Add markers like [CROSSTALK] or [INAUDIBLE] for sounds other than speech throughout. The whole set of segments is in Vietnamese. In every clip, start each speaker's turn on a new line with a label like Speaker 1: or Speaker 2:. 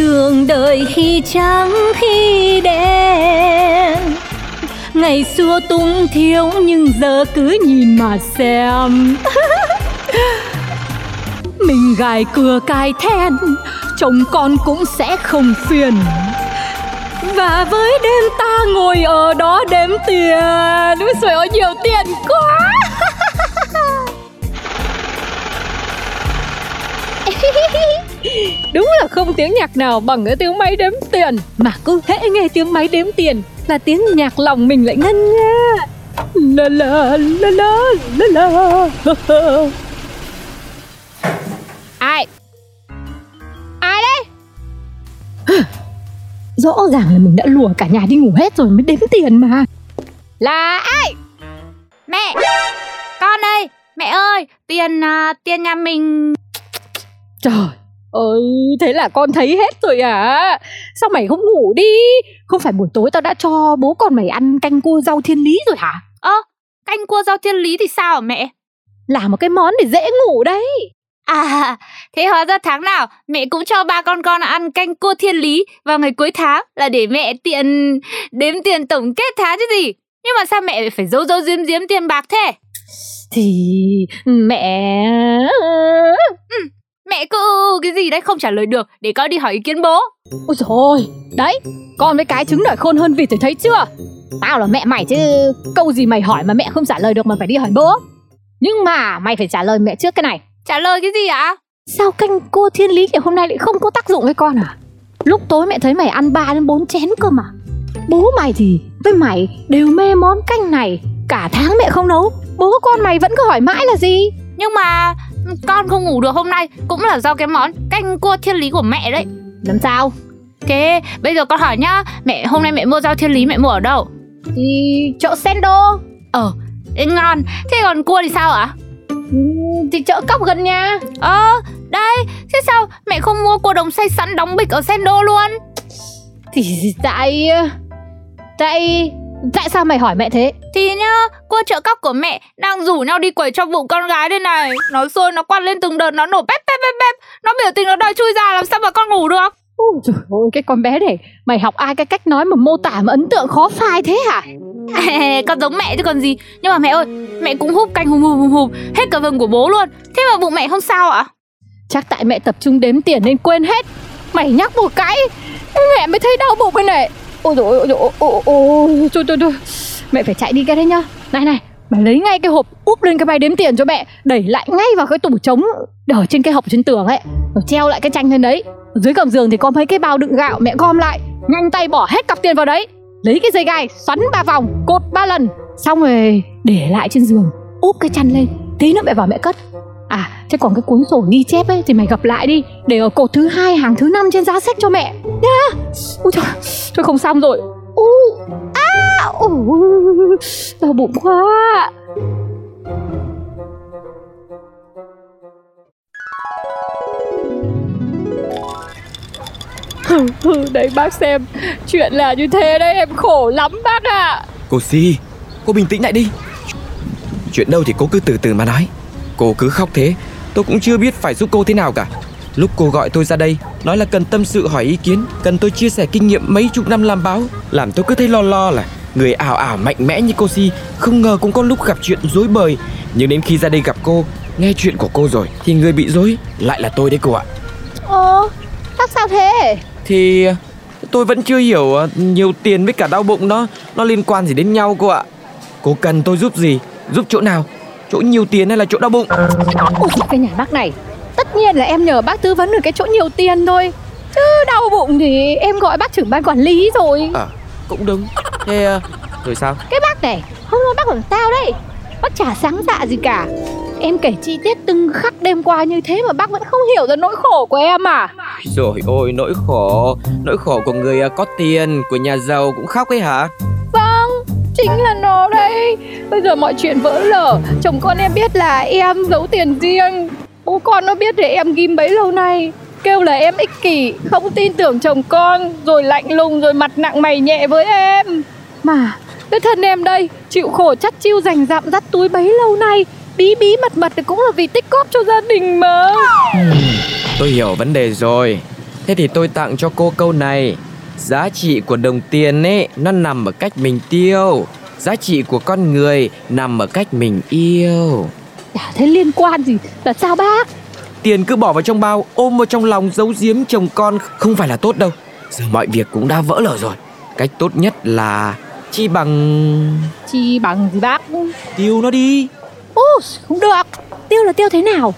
Speaker 1: Đường đời khi trắng khi đen. Ngày xưa tung thiếu nhưng giờ cứ nhìn mà xem. [LAUGHS] Mình gài cửa cài then, Chồng con cũng sẽ không phiền. Và với đêm ta ngồi ở đó đếm tiền. Úi trời ơi, nhiều tiền quá. [LAUGHS] Đúng là không tiếng nhạc nào bằng cái tiếng máy đếm tiền. Mà cứ hễ nghe tiếng máy đếm tiền Là tiếng nhạc lòng mình lại ngân nga. La la la la la la. Ai? Ai đấy? Rõ ràng là mình đã lùa cả nhà đi ngủ hết rồi mới đếm tiền mà. Là ai?
Speaker 2: Mẹ! Con ơi! Mẹ ơi! Tiền uh, tiền nhà mình.
Speaker 1: Trời! Ơi, thế là con thấy hết rồi à? Sao mày không ngủ đi? Không phải buổi tối tao đã cho bố con mày ăn canh cua rau thiên lý rồi hả?
Speaker 2: Ơ Canh cua rau thiên lý thì sao hả mẹ?
Speaker 1: Là một cái món để dễ ngủ đấy.
Speaker 2: À Thế hóa ra tháng nào Mẹ cũng cho ba con con ăn canh cua thiên lý Vào ngày cuối tháng Là để mẹ tiện Đếm tiền tổng kết tháng chứ gì? Nhưng mà sao mẹ phải giấu giấu giếm giếm tiền bạc thế?
Speaker 1: Thì mẹ
Speaker 2: Mẹ cứ cái gì đấy không trả lời được Để con đi hỏi ý kiến bố.
Speaker 1: Ôi trời ơi, đấy Con với cái trứng đợi khôn hơn vịt thì thấy chưa? Tao là mẹ mày chứ Câu gì mày hỏi mà mẹ không trả lời được mà phải đi hỏi bố. Nhưng mà mày phải trả lời mẹ trước cái này.
Speaker 2: Trả lời cái gì ạ?
Speaker 1: Sao canh cua thiên lý ngày hôm nay lại không có tác dụng với con à? Lúc tối mẹ thấy mày ăn 3 đến 4 chén cơ mà. Bố mày thì với mày đều mê món canh này Cả tháng mẹ không nấu. Bố con mày vẫn cứ hỏi mãi là gì?
Speaker 2: Nhưng mà con không ngủ được hôm nay Cũng là do cái món canh cua thiên lý của mẹ đấy.
Speaker 1: Làm sao?
Speaker 2: Thế bây giờ con hỏi nhá Mẹ hôm nay mẹ mua rau thiên lý mẹ mua ở đâu?
Speaker 1: Thì chợ Sendo.
Speaker 2: Ờ ngon. Thế còn cua thì sao ạ?
Speaker 1: Ừ, Thì chợ cóc gần nhà.
Speaker 2: Ờ Đây Thế sao mẹ không mua cua đồng xay sẵn đóng bịch ở Sendo luôn?
Speaker 1: Thì tại Tại Tại sao mày hỏi mẹ thế?
Speaker 2: Thì nhá Cua chợ cóc của mẹ Đang rủ nhau đi quẩy trong bụng con gái đây này. Nó sôi nó quăn lên từng đợt Nó nổ bép bép bép bép Nó biểu tình nó đòi chui ra Làm sao mà con ngủ được?
Speaker 1: Ôi trời ơi cái con bé này Mày học ai cái cách nói mà mô tả mà ấn tượng khó phai thế hả? [LAUGHS]
Speaker 2: Con giống mẹ chứ còn gì. Nhưng mà mẹ ơi Mẹ cũng húp canh hùm hùm hùm hùm Hết cả vườn của bố luôn. Thế mà bụng mẹ không sao ạ?
Speaker 1: Chắc tại mẹ tập trung đếm tiền nên quên hết. Mày nhắc một cái Mẹ mới thấy đau bụng cái này Ôi dồi ôi, dồi ôi, ôi, Trời trời trời. Mẹ phải chạy đi cái đấy nhá. Này này Mày lấy ngay cái hộp úp lên cái máy đếm tiền cho mẹ Đẩy lại ngay vào cái tủ trống Ở trên cái hộp trên tường ấy. Rồi treo lại cái tranh lên đấy. Ở dưới gầm giường thì có mấy cái bao đựng gạo Mẹ gom lại Nhanh tay bỏ hết cặp tiền vào đấy. Lấy cái dây gai xoắn ba vòng Cột ba lần. Xong rồi để lại trên giường Úp cái chăn lên. Tí nữa mẹ vào mẹ cất. À thế còn cái cuốn sổ ghi chép ấy Thì mày gặp lại đi. Để ở cột thứ hai hàng thứ năm trên giá sách cho mẹ. Nhá. Ui trời Thôi không xong rồi. U À Ui Đau bụng quá. Đấy bác xem. Chuyện là như thế đấy em khổ lắm bác ạ.
Speaker 3: Cô Si Cô bình tĩnh lại đi. Chuyện đâu thì cô cứ từ từ mà nói. Cô cứ khóc thế Tôi cũng chưa biết phải giúp cô thế nào cả Lúc cô gọi tôi ra đây Nói là cần tâm sự hỏi ý kiến Cần tôi chia sẻ kinh nghiệm mấy chục năm làm báo Làm tôi cứ thấy lo lo là Người ảo ảo mạnh mẽ như cô Si Không ngờ cũng có lúc gặp chuyện dối bời. Nhưng đến khi ra đây gặp cô Nghe chuyện của cô rồi Thì người bị dối lại là tôi đấy cô ạ.
Speaker 1: Ồ Bác sao thế?
Speaker 3: Thì tôi vẫn chưa hiểu ờ, nhiều tiền với cả đau bụng nó Nó liên quan gì đến nhau cô ạ. Cô cần tôi giúp gì? Giúp chỗ nào? Chỗ nhiều tiền hay là chỗ đau bụng?
Speaker 1: Ôi cái nhà bác này Tất nhiên là em nhờ bác tư vấn được cái chỗ nhiều tiền thôi. Chứ đau bụng thì em gọi bác trưởng ban quản lý rồi.
Speaker 3: À cũng đúng. Thế ờ, rồi sao?
Speaker 1: Cái bác này Hôm nay bác làm sao đấy Bác chả sáng dạ gì cả. Em kể chi tiết từng khắc đêm qua như thế mà bác vẫn không hiểu ra nỗi khổ của em à?
Speaker 3: Rồi ôi nỗi khổ. Nỗi khổ của người ờ, có tiền Của nhà giàu cũng khóc ấy hả?
Speaker 1: Vâng Chính là nó đây. Bây giờ mọi chuyện vỡ lở. Chồng con em biết là em giấu tiền riêng Bố con nó biết để em ghim bấy lâu nay. Kêu là em ích kỷ, Không tin tưởng chồng con, Rồi lạnh lùng, rồi mặt nặng mày nhẹ với em. Mà, Cái thân em đây, Chịu khổ chắt chiu dành dặm dắt túi bấy lâu nay, Bí bí mật mật thì cũng là vì tích góp cho gia đình mà.
Speaker 3: Hmm, tôi hiểu vấn đề rồi. Thế thì tôi tặng cho cô câu này. Giá trị của đồng tiền ấy, Nó nằm ở cách mình tiêu. Giá trị của con người Nằm ở cách mình yêu.
Speaker 1: Chả thấy liên quan gì. Là sao bác?
Speaker 3: Tiền cứ bỏ vào trong bao Ôm vào trong lòng giấu giếm chồng con Không phải là tốt đâu. Giờ mọi việc cũng đã vỡ lở rồi. Cách tốt nhất là Chi bằng
Speaker 1: Chi bằng gì bác?
Speaker 3: Tiêu nó đi.
Speaker 1: Ô, không được. Tiêu là tiêu thế nào?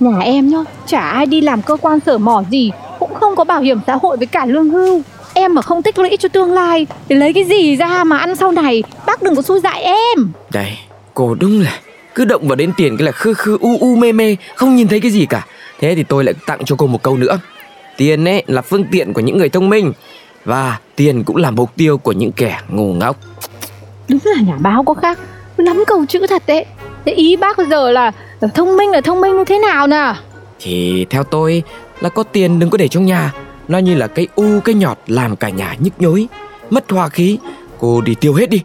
Speaker 1: Nhà em nhá, chả ai đi làm cơ quan sở mỏ gì. Cũng không có bảo hiểm xã hội với cả lương hưu. Em mà không tích lũy cho tương lai Thì lấy cái gì ra mà ăn sau này? Bác đừng có xui dại em.
Speaker 3: Đây Cô đúng là Cứ động vào đến tiền cái là khư khư u u mê mê Không nhìn thấy cái gì cả. Thế thì tôi lại tặng cho cô một câu nữa. Tiền ấy là phương tiện của những người thông minh Và tiền cũng là mục tiêu của những kẻ ngu ngốc.
Speaker 1: Đúng là nhà báo có khác. Lắm câu chữ thật đấy. Thế ý bác bây giờ là thông minh là thông minh như thế nào nè?
Speaker 3: Thì theo tôi là có tiền đừng có để trong nhà. Nó như là cây u cây nhọt làm cả nhà nhức nhối. Mất hòa khí Cô đi tiêu hết đi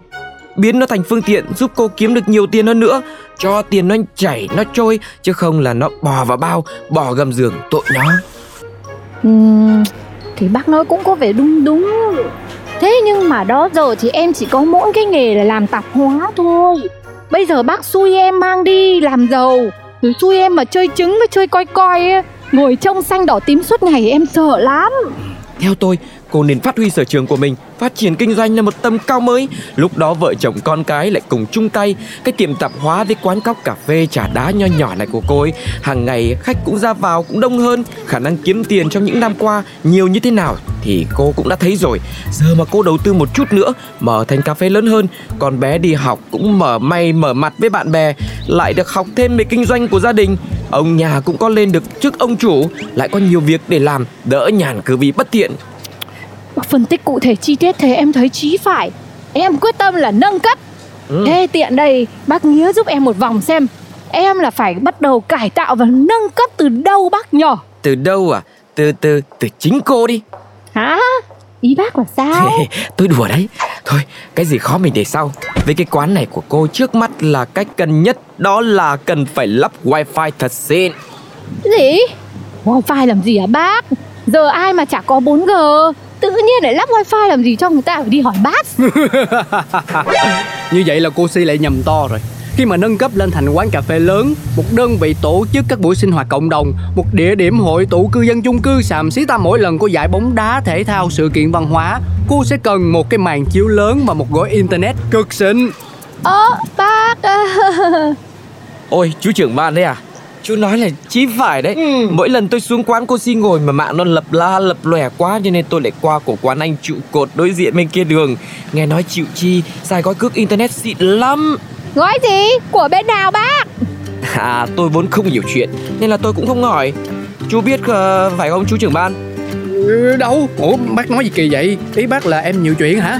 Speaker 3: Biến nó thành phương tiện giúp cô kiếm được nhiều tiền hơn nữa. Cho tiền nó chảy, nó trôi Chứ không là nó bò vào bao, bỏ gầm giường tội nó.
Speaker 1: Ừm, Thì bác nói cũng có vẻ đúng đúng. Thế nhưng mà đó giờ thì em chỉ có mỗi cái nghề là làm tạp hóa thôi. Bây giờ bác xui em mang đi làm giàu. Rồi xui em mà chơi trứng với chơi coi coi ấy. Ngồi trông xanh đỏ tím suốt ngày em sợ lắm.
Speaker 3: Theo tôi, cô nên phát huy sở trường của mình, Phát triển kinh doanh là một tầm cao mới. Lúc đó vợ chồng con cái lại cùng chung tay. Cái tiệm tạp hóa với quán cóc cà phê trà đá nho nhỏ này của cô ấy, Hàng ngày khách cũng ra vào cũng đông hơn. Khả năng kiếm tiền trong những năm qua nhiều như thế nào Thì cô cũng đã thấy rồi. Giờ mà cô đầu tư một chút nữa, Mở thành cà phê lớn hơn, Con bé đi học cũng mở may, mở mặt với bạn bè, Lại được học thêm về kinh doanh của gia đình. Ông nhà cũng có lên được trước ông chủ, Lại có nhiều việc để làm, Đỡ nhàn cứ vì bất tiện.
Speaker 1: Phân tích cụ thể chi tiết thế em thấy chí phải Em quyết tâm là nâng cấp
Speaker 3: Ừ.
Speaker 1: Thế tiện đây bác nghĩa giúp em một vòng xem Em là phải bắt đầu cải tạo và nâng cấp từ đâu bác nhỏ
Speaker 3: Từ đâu à? Từ từ từ chính cô đi
Speaker 1: Hả? Ý bác là sao? [LAUGHS]
Speaker 3: Tôi đùa đấy Thôi cái gì khó mình để sau Với cái quán này của cô trước mắt là cách cần nhất Đó là cần phải lắp wifi thật xịn
Speaker 1: gì? Wifi làm gì hả bác? Giờ ai mà chả có 4G Tự nhiên lại lắp wifi làm gì cho người ta phải đi hỏi bác? [LAUGHS]
Speaker 4: Như vậy là cô Si lại nhầm to rồi. Khi mà nâng cấp lên thành quán cà phê lớn, một đơn vị tổ chức các buổi sinh hoạt cộng đồng, một địa điểm hội tụ cư dân chung cư xàm xí ta mỗi lần có giải bóng đá, thể thao, sự kiện văn hóa, cô sẽ cần một cái màn chiếu lớn và một gói internet cực xịn.
Speaker 1: Ơ bác [LAUGHS]
Speaker 3: Ôi chú trưởng ban đấy à Chú nói là chí phải đấy
Speaker 4: Ừ.
Speaker 3: Mỗi lần tôi xuống quán cô si ngồi mà mạng nó lập la lập lòe quá Cho nên tôi lại qua của quán anh trụ cột đối diện bên kia đường Nghe nói chịu chi xài gói cước internet xịn lắm
Speaker 1: Gói gì? Của bên nào bác?
Speaker 3: À tôi vốn không hiểu chuyện Nên là tôi cũng không hỏi Chú biết ờ, phải không chú trưởng ban
Speaker 4: Ừ, đâu? Ủa bác nói gì kỳ vậy? Ý bác là em nhiều chuyện hả?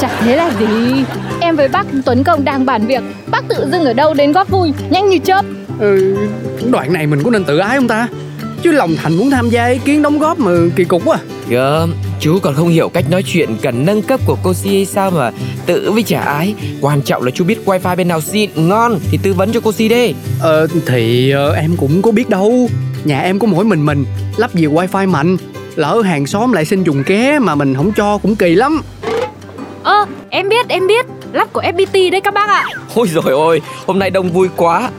Speaker 1: Chả thế là gì Em với bác Tuấn Công đang bàn việc Bác tự dưng ở đâu đến góp vui Nhanh như chớp
Speaker 4: Ừ, đoạn này mình có nên tự ái không ta? Chứ lòng thành muốn tham gia ý kiến đóng góp mà kỳ cục quá.
Speaker 3: Gớm Chú còn không hiểu cách nói chuyện cần nâng cấp của cô si sao mà tự với trả ái. Quan trọng là chú biết wifi bên nào xịn ngon Thì tư vấn cho cô si đi.
Speaker 4: Ờ thì ờ, em cũng có biết đâu. Nhà em có mỗi mình mình Lắp gì wifi mạnh. Lỡ hàng xóm lại xin dùng ké mà mình không cho cũng kỳ lắm.
Speaker 2: Ơ, em biết, em biết. Lắp của FPT đấy các bác ạ.
Speaker 3: Ôi rồi ôi Hôm nay đông vui quá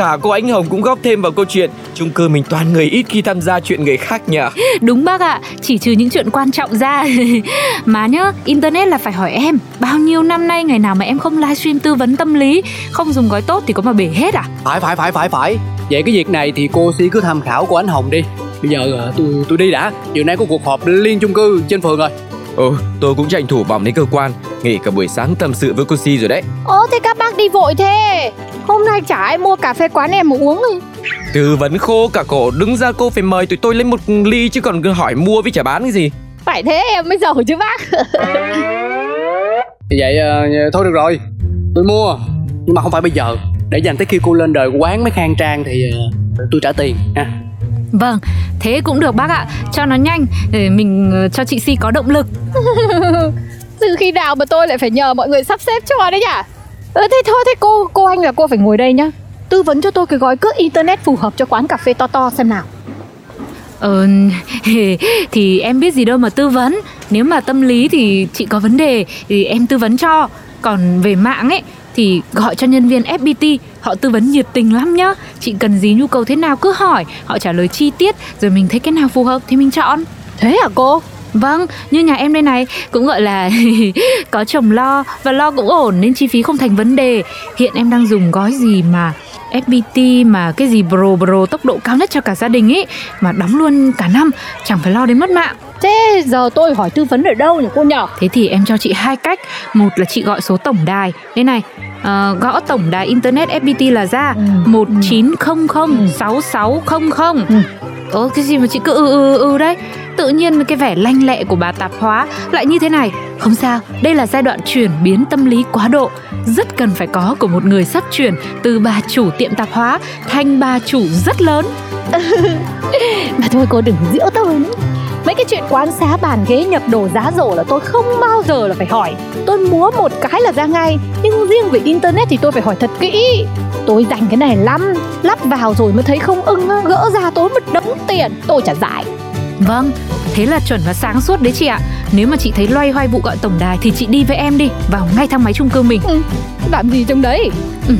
Speaker 3: cả cô Ánh Hồng cũng góp thêm vào câu chuyện. Chung cư mình toàn người ít khi tham gia chuyện người khác nhỉ?
Speaker 2: Đúng bác ạ, chỉ trừ những chuyện quan trọng ra. [LAUGHS] Mà nhá, internet là phải hỏi em Bao nhiêu năm nay ngày nào mà em không livestream tư vấn tâm lý? Không dùng gói tốt thì có mà bể hết à?
Speaker 4: Phải phải phải phải phải. Vậy cái việc này thì cô Si cứ tham khảo của anh Hồng đi. Bây giờ ờ, tôi tôi đi đã. Chiều nay có cuộc họp liên chung cư trên phường rồi.
Speaker 3: Ừ tôi cũng tranh thủ bỏng đến cơ quan Nghỉ cả buổi sáng tâm sự với cô Si rồi đấy.
Speaker 1: Ồ thế các bác đi vội thế Hôm nay chả ai mua cà phê quán em mà uống rồi
Speaker 3: Tư vấn khô cả cổ Đứng ra cô phải mời tụi tôi lên một ly Chứ còn hỏi mua với chả bán cái gì.
Speaker 1: Phải thế em mới giàu chứ bác.
Speaker 4: Vậy ờ, thôi được rồi. Tôi mua Nhưng mà không phải bây giờ. Để dành tới khi cô lên đời quán mới khang trang Thì ờ, tôi trả tiền ha.
Speaker 2: Vâng, thế cũng được bác ạ. Cho nó nhanh để mình ờ, cho chị Si có động lực. [LAUGHS]
Speaker 1: Từ khi nào mà tôi lại phải nhờ mọi người sắp xếp cho đấy nhỉ ừ, Thế thôi thế cô cô anh là cô phải ngồi đây nhá. Tư vấn cho tôi cái gói cước internet phù hợp cho quán cà phê to to xem nào.
Speaker 2: Ờ, thì em biết gì đâu mà tư vấn. Nếu mà tâm lý thì chị có vấn đề thì em tư vấn cho. Còn về mạng ấy thì gọi cho nhân viên FPT Họ tư vấn nhiệt tình lắm nhá. Chị cần gì nhu cầu thế nào cứ hỏi. Họ trả lời chi tiết Rồi mình thấy cái nào phù hợp thì mình chọn.
Speaker 1: Thế hả cô?
Speaker 2: Vâng, như nhà em đây này cũng gọi là [LAUGHS] có chồng lo và lo cũng ổn nên chi phí không thành vấn đề. Hiện em đang dùng gói gì mà FPT mà cái gì bro bro tốc độ cao nhất cho cả gia đình ấy mà đóng luôn cả năm chẳng phải lo đến mất mạng.
Speaker 1: Thế giờ tôi hỏi tư vấn ở đâu nhỉ cô nhỏ?
Speaker 2: Thế thì em cho chị hai cách Một là chị gọi số tổng đài Đây này ờ, Gõ tổng đài Internet FPT là ra
Speaker 1: Ừ.
Speaker 2: 1900 6600
Speaker 1: Ừ.
Speaker 2: Ơ cái gì mà chị cứ ừ ừ ừ đấy Tự nhiên cái vẻ lanh lẹ của bà tạp hóa. Lại như thế này, Không sao, Đây là giai đoạn chuyển biến tâm lý quá độ. Rất cần phải có của một người sắp chuyển Từ bà chủ tiệm tạp hóa Thành bà chủ rất lớn. [LAUGHS]
Speaker 1: Mà thôi, cô đừng giễu tôi nữa. Mấy cái chuyện quán xá bàn ghế nhập đồ giá rổ là tôi không bao giờ là phải hỏi. Tôi múa một cái là ra ngay, Nhưng riêng về internet thì tôi phải hỏi thật kỹ. Tôi dành cái này lắm, Lắp vào rồi mới thấy không ưng Gỡ ra tối một đống tiền, Tôi trả giải.
Speaker 2: Vâng, thế là chuẩn và sáng suốt đấy chị ạ. Nếu mà chị thấy loay hoay vụ gọi tổng đài Thì chị đi với em đi Vào ngay thang máy chung cư mình.
Speaker 1: Làm gì trong đấy?
Speaker 2: Ừ,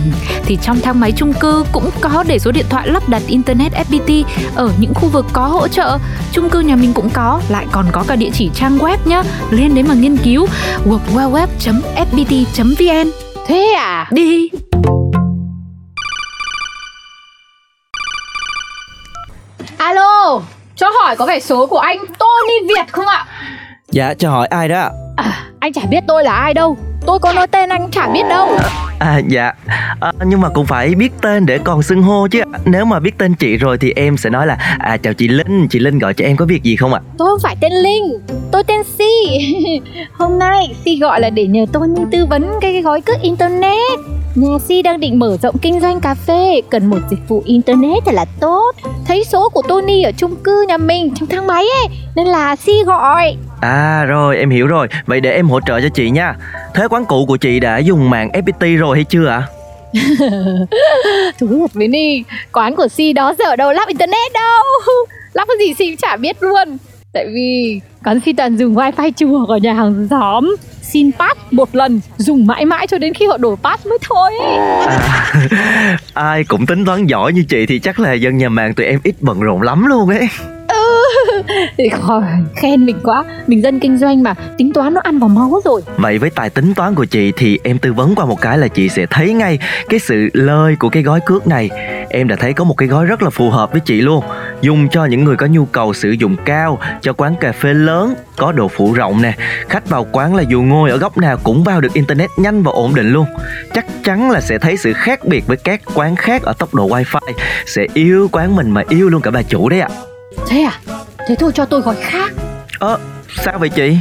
Speaker 2: Thì trong thang máy chung cư cũng có để số điện thoại lắp đặt Internet FPT Ở những khu vực có hỗ trợ Chung cư nhà mình cũng có Lại còn có cả địa chỉ trang web nhá. Lên đấy mà nghiên cứu worldwideweb.fpt.vn
Speaker 1: Thế à?
Speaker 2: Đi
Speaker 1: Cho hỏi có phải số của anh Tony Việt không ạ?
Speaker 5: Dạ cho hỏi ai đó ạ?
Speaker 1: À anh chả biết tôi là ai đâu. Tôi có nói tên anh chả biết đâu.
Speaker 5: À dạ. À, Nhưng mà cũng phải biết tên để còn xưng hô chứ. Nếu mà biết tên chị rồi thì em sẽ nói là À chào chị Linh. Chị Linh gọi cho em có việc gì không ạ?
Speaker 1: Tôi không phải tên Linh. Tôi tên Si. [LAUGHS] Hôm nay Si gọi là để nhờ Tony tư vấn cái, cái gói cước internet. Nhà Si đang định mở rộng kinh doanh cà phê. Cần một dịch vụ internet thật là tốt Thấy số của Tony ở chung cư nhà mình Trong thang máy ấy Nên là Si gọi.
Speaker 5: À rồi em hiểu rồi. Vậy để em hỗ trợ cho chị nha. Thế quán cũ của chị đã dùng mạng FPT rồi hay chưa ạ? [LAUGHS]
Speaker 1: Thú thật với Ni Quán của Si đó giờ đâu lắp internet đâu. [LAUGHS] Lắp cái gì Si cũng chả biết luôn Tại vì quán Si toàn dùng wifi chùa của nhà hàng xóm Xin pass một lần Dùng mãi mãi cho đến khi họ đổi pass mới thôi.
Speaker 5: À, [LAUGHS] ai cũng tính toán giỏi như chị thì chắc là dân nhà mạng tụi em ít bận rộn lắm luôn ấy
Speaker 1: Thì khỏi khen mình quá Mình dân kinh doanh mà Tính toán nó ăn vào máu rồi
Speaker 5: Vậy với tài tính toán của chị thì em tư vấn qua một cái là chị sẽ thấy ngay cái sự lời của cái gói cước này. Em đã thấy có một cái gói rất là phù hợp với chị luôn. Dùng cho những người có nhu cầu sử dụng cao, cho quán cà phê lớn, có độ phủ rộng nè. Khách vào quán là dù ngồi ở góc nào cũng vào được internet nhanh và ổn định luôn. Chắc chắn là sẽ thấy sự khác biệt với các quán khác ở tốc độ wifi. Sẽ yêu quán mình mà yêu luôn cả bà chủ đấy ạ.
Speaker 1: Thế à Thế thôi cho tôi gói khác
Speaker 5: Ơ, sao vậy chị?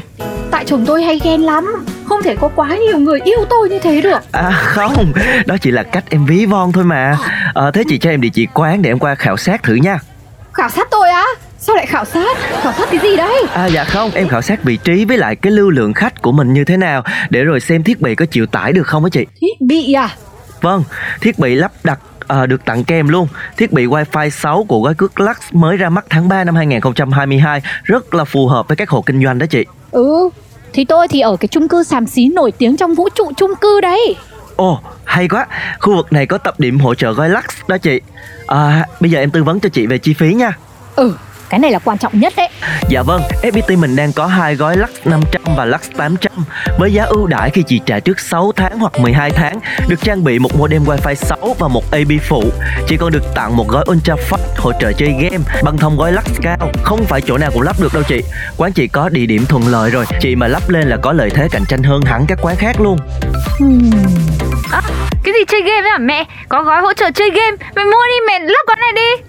Speaker 1: Tại chồng tôi hay ghen lắm. Không thể có quá nhiều người yêu tôi như thế được.
Speaker 5: À không, đó chỉ là cách em ví von thôi mà. À, Thế chị cho em địa chỉ quán để em qua khảo sát thử nha.
Speaker 1: Khảo sát tôi á? Sao lại khảo sát? Khảo sát cái gì đấy
Speaker 5: À dạ không, em khảo sát vị trí với lại cái lưu lượng khách của mình như thế nào Để rồi xem thiết bị có chịu tải được không á chị?
Speaker 1: Thiết bị à?
Speaker 5: Vâng, thiết bị lắp đặt à, được tặng kèm luôn. Thiết bị Wi-Fi 6 của gói cước Lux mới ra mắt tháng 3 năm 2022 Rất là phù hợp với các hộ kinh doanh đó chị.
Speaker 1: Ừ Thì tôi thì ở cái chung cư xàm xí nổi tiếng trong vũ trụ chung cư đấy.
Speaker 5: Ồ, hay quá, khu vực này có tập điểm hỗ trợ gói Lux đó chị. À, Bây giờ em tư vấn cho chị về chi phí nha.
Speaker 1: Ừ, cái này là quan trọng nhất đấy
Speaker 5: Dạ vâng, FPT mình đang có hai gói Lux 500 và Lux 800 với giá ưu đãi khi chị trả trước 6 tháng hoặc 12 tháng, được trang bị một modem Wi-Fi 6 và một AB phụ. Chị còn được tặng một gói Ultra Fast hỗ trợ chơi game bằng thông gói Lux cao, không phải chỗ nào cũng lắp được đâu chị. Quán chị có địa điểm thuận lợi rồi, chị mà lắp lên là có lợi thế cạnh tranh hơn hẳn các quán khác luôn.
Speaker 1: hmm.
Speaker 2: À, cái gì chơi game ấy hả mẹ? Có gói hỗ trợ chơi game, mẹ mua đi mẹ lắp con này đi.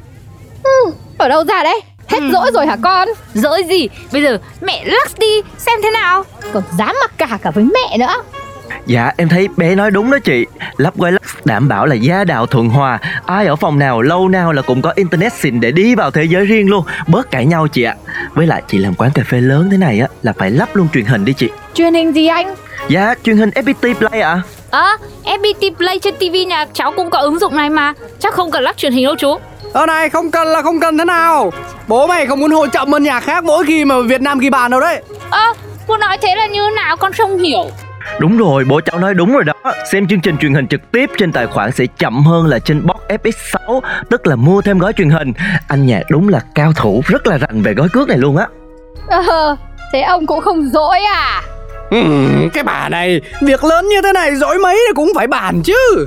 Speaker 1: Ừ, Ở đâu ra đấy? Hết
Speaker 2: Ừ.
Speaker 1: dỗi rồi hả con?
Speaker 2: Dỗi gì? Bây giờ mẹ lắc đi xem thế nào.
Speaker 1: Còn dám mặc cả cả với mẹ nữa
Speaker 5: Dạ em thấy bé nói đúng đó chị Lắp gói Lux đảm bảo là gia đạo thuận hòa Ai ở phòng nào lâu nào là cũng có internet xịn để đi vào thế giới riêng luôn Bớt cãi nhau chị ạ Với lại chị làm quán cà phê lớn thế này á Là phải lắp luôn truyền hình đi chị
Speaker 1: Truyền hình gì anh?
Speaker 5: Dạ truyền hình FPT Play ạ
Speaker 2: Ờ, FPT Play trên TV nhà cháu cũng có ứng dụng này mà. Chắc không cần lắp truyền hình đâu chú.
Speaker 4: Ờ này không cần là không cần thế nào. Bố mày không muốn hỗ trợ bên nhà khác mỗi khi mà Việt Nam ghi bàn đâu đấy.
Speaker 2: Ơ, cô nói thế là như nào con không hiểu.
Speaker 5: Đúng rồi, bố cháu nói đúng rồi đó. Xem chương trình truyền hình trực tiếp trên tài khoản sẽ chậm hơn là trên box FX6 Tức là mua thêm gói truyền hình. Anh nhà đúng là cao thủ, rất là rành về gói cước này luôn á.
Speaker 1: Ờ, thế ông cũng không dỗi à?
Speaker 4: ừ, Cái bà này Việc lớn như thế này dỗi mấy thì cũng phải bàn chứ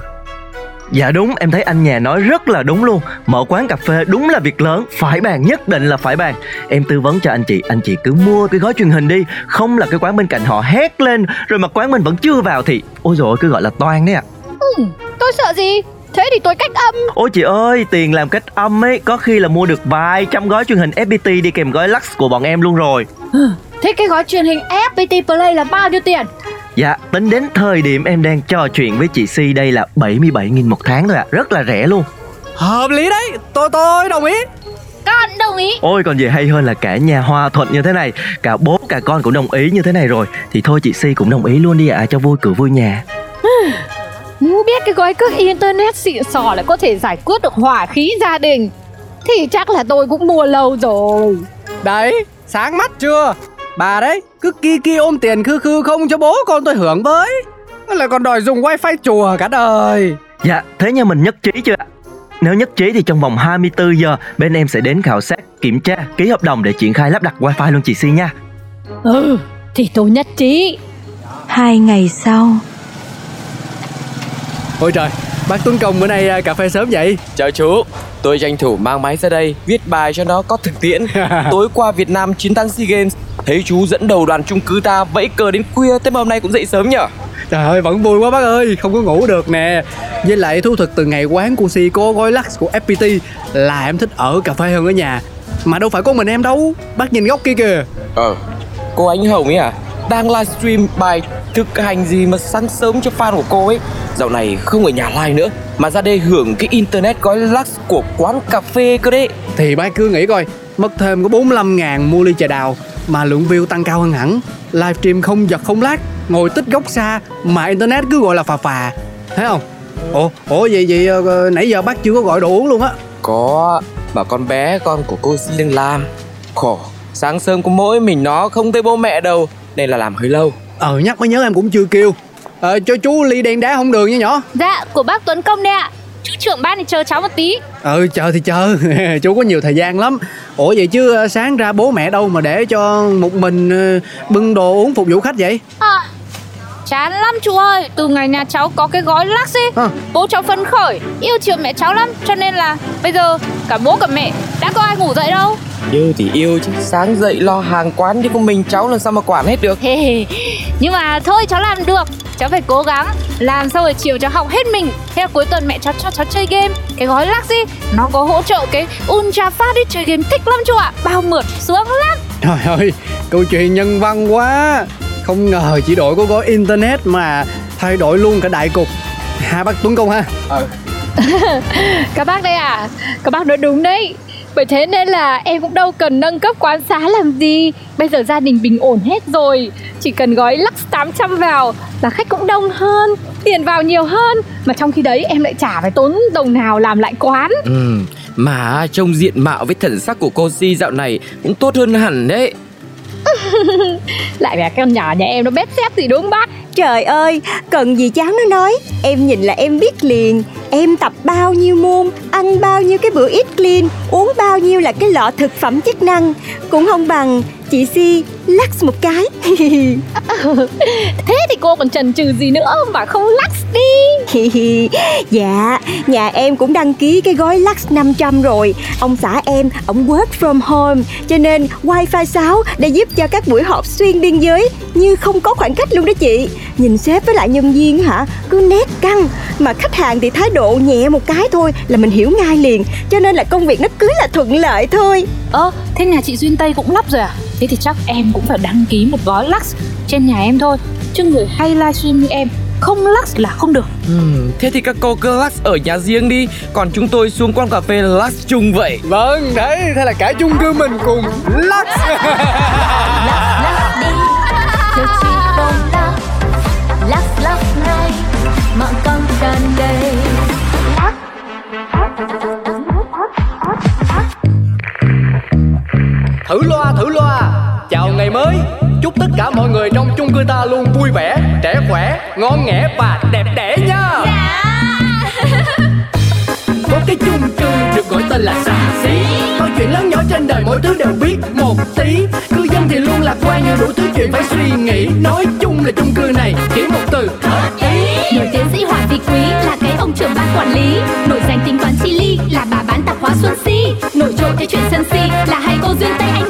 Speaker 5: Dạ đúng, em thấy anh nhà nói rất là đúng luôn. Mở quán cà phê đúng là việc lớn Phải bàn, nhất định là phải bàn. Em tư vấn cho anh chị, anh chị cứ mua cái gói truyền hình đi. Không là cái quán bên cạnh họ hét lên Rồi mà quán mình vẫn chưa vào thì Ôi rồi cứ gọi là toan đấy ạ.
Speaker 1: Ừ, tôi sợ gì? Thế thì tôi cách âm.
Speaker 5: Ôi chị ơi, tiền làm cách âm ấy Có khi là mua được vài trăm gói truyền hình FPT đi kèm gói Lux của bọn em luôn rồi.
Speaker 1: Thế cái gói truyền hình FPT Play là bao nhiêu tiền?
Speaker 5: Dạ, tính đến thời điểm em đang trò chuyện với chị Si đây là 77.000 một tháng thôi ạ. Rất là rẻ luôn.
Speaker 4: Hợp lý đấy. Tôi tôi đồng ý.
Speaker 2: Con đồng ý.
Speaker 5: Ôi còn gì hay hơn là cả nhà hòa thuận như thế này. Cả bố cả con cũng đồng ý như thế này rồi. Thì thôi chị Si cũng đồng ý luôn đi ạ. Cho vui cửa vui nhà.
Speaker 1: Ừ, Biết cái gói cước internet xịn sò lại có thể giải quyết được hỏa khí gia đình. Thì chắc là tôi cũng mua lâu rồi.
Speaker 4: Đấy sáng mắt chưa Bà đấy cứ kia kia ôm tiền khư khư không cho bố con tôi hưởng với. Lại còn đòi dùng wifi chùa cả đời.
Speaker 5: Dạ thế nhà mình nhất trí chưa? Ạ Nếu nhất trí thì trong vòng 24 giờ Bên em sẽ đến khảo sát, kiểm tra, ký hợp đồng để triển khai lắp đặt wifi luôn chị Si nha.
Speaker 1: Ừ, thì tôi nhất trí.
Speaker 6: Hai ngày sau.
Speaker 4: Ôi trời Bác Tuấn Công bữa nay à, cà phê sớm vậy?
Speaker 3: Chào chú, tôi tranh thủ mang máy ra đây viết bài cho nó có thực tiễn. [LAUGHS] Tối qua Việt Nam chiến thắng SEA Games, thấy chú dẫn đầu đoàn chung cư ta vẫy cờ đến khuya, thế mà hôm nay cũng dậy sớm nhở?
Speaker 4: Trời ơi vẫn vui quá bác ơi Không có ngủ được nè. Với lại thú thực từ ngày quán của Si có gói Lux của FPT Là em thích ở cà phê hơn ở nhà. Mà đâu phải có mình em đâu Bác nhìn góc kia kìa.
Speaker 3: Ờ, cô Ánh Hồng ấy à? Đang livestream bài thực hành gì mà sáng sớm cho fan của cô ấy. Dạo này không ở nhà live nữa Mà ra đây hưởng cái internet gói Lux của quán cà phê cơ đấy.
Speaker 4: Thì bác cứ nghĩ coi Mất thêm có 45 ngàn mua ly trà đào Mà lượng view tăng cao hơn hẳn. Livestream không giật không lát Ngồi tích góc xa Mà internet cứ gọi là phà phà. Thấy không? Ủa, ủa vậy vậy ờ, nãy giờ bác chưa có gọi đồ uống luôn á.
Speaker 3: Có, mà con bé con của cô xin đừng làm. Khổ, sáng sớm có mỗi mình nó không thấy bố mẹ đâu. Nên là làm hơi lâu.
Speaker 4: Ờ nhắc mới nhớ em cũng chưa kêu. Ờ cho chú ly đen đá không đường nha nhỏ.
Speaker 2: Dạ, của bác Tuấn Công đây ạ. Chú trưởng ban thì chờ cháu một tí.
Speaker 4: Ừ chờ thì chờ. [LAUGHS] Chú có nhiều thời gian lắm. Ủa vậy chứ ờ, sáng ra bố mẹ đâu mà để cho một mình ờ, bưng đồ uống phục vụ khách vậy?
Speaker 2: À, chán lắm chú ơi. Từ ngày nhà cháu có cái gói lắc ấy
Speaker 4: À.
Speaker 2: Bố cháu phấn khởi Yêu chiều mẹ cháu lắm. Cho nên là bây giờ cả bố cả mẹ Đã có ai ngủ dậy đâu.
Speaker 3: Yêu thì yêu chứ Sáng dậy lo hàng quán chứ không mình cháu làm sao mà quản hết được.
Speaker 2: Nhưng mà thôi cháu làm được. Cháu phải cố gắng Làm xong rồi chiều cháu học hết mình. Thế là cuối tuần mẹ cháu cho cháu chơi game. Cái gói lắc gì Nó có hỗ trợ cái Ultra Fast đi chơi game thích lắm chú ạ. Bao mượt sướng lắm.
Speaker 4: Trời ơi câu chuyện nhân văn quá Không ngờ chỉ đổi có gói internet mà thay đổi luôn cả đại cục. Hai bác Tuấn Công ha. [LAUGHS]
Speaker 1: Các bác đây à Các bác nói đúng đấy. Bởi thế nên là em cũng đâu cần nâng cấp quán xá làm gì. Bây giờ gia đình bình ổn hết rồi. Chỉ cần gói Lux 800 vào Là khách cũng đông hơn Tiền vào nhiều hơn. Mà trong khi đấy em lại chả phải tốn đồng nào làm lại quán.
Speaker 3: Ừ, mà trông diện mạo với thần sắc của cô Si dạo này cũng tốt hơn hẳn đấy [LAUGHS]
Speaker 1: Lại là con nhỏ nhà em nó bét xếp gì đúng bác.
Speaker 7: Trời ơi, cần gì cháu nó nói? Em nhìn là em biết liền. Em tập bao nhiêu môn Ăn bao nhiêu cái bữa eat clean Uống bao nhiêu là cái lọ thực phẩm chức năng. Cũng không bằng chị Si lắc một cái. [LAUGHS]
Speaker 1: Thế thì cô còn chần chừ gì nữa mà không lắc đi. [LAUGHS]
Speaker 7: Dạ, nhà em cũng đăng ký cái gói Lux 500 rồi. Ông xã em, ông work from home Cho nên wifi 6 để giúp cho các buổi họp xuyên biên giới Như không có khoảng cách luôn đó chị. Nhìn sếp với lại nhân viên hả, cứ nét căng. Mà khách hàng thì thái độ nhẹ một cái thôi là mình hiểu ngay liền. Cho nên là công việc nó cứ là thuận lợi thôi.
Speaker 2: Ơ, thế nhà chị Duyên Tây cũng lắp rồi à? Thế thì chắc em cũng phải đăng ký một gói Lux trên nhà em thôi. Chứ người hay livestream như em không Lux là không được.
Speaker 3: Hmm, thế thì các cô cứ lux ở nhà riêng đi. Còn chúng tôi xuống quán cà phê lux chung vậy.
Speaker 4: Vâng, đấy, thế là cả chung cư mình cùng
Speaker 6: lắc. Lắc lắc ngay. Mọi con tràn đầy
Speaker 4: Thử loa, thử loa. Chào ngày mới. Chúc tất cả mọi người trong chung cư ta luôn vui vẻ, trẻ khỏe, ngon nghẻ và đẹp đẽ nha. Có cái chung cư được gọi tên là xà xí. Mọi chuyện lớn nhỏ trên đời mỗi thứ đều biết một tí. Cư dân thì luôn lạc quan như đủ thứ chuyện phải suy nghĩ. Nói chung là chung cư này chỉ một từ. Hợp ý
Speaker 8: Nổi tiến sĩ Hoàng Thị Quý là cái ông trưởng ban quản lý. Nổi danh tính toán chi ly là bà bán tạp hóa Xuân Si. Nổi trội cái chuyện sân si là hai cô duyên tay anh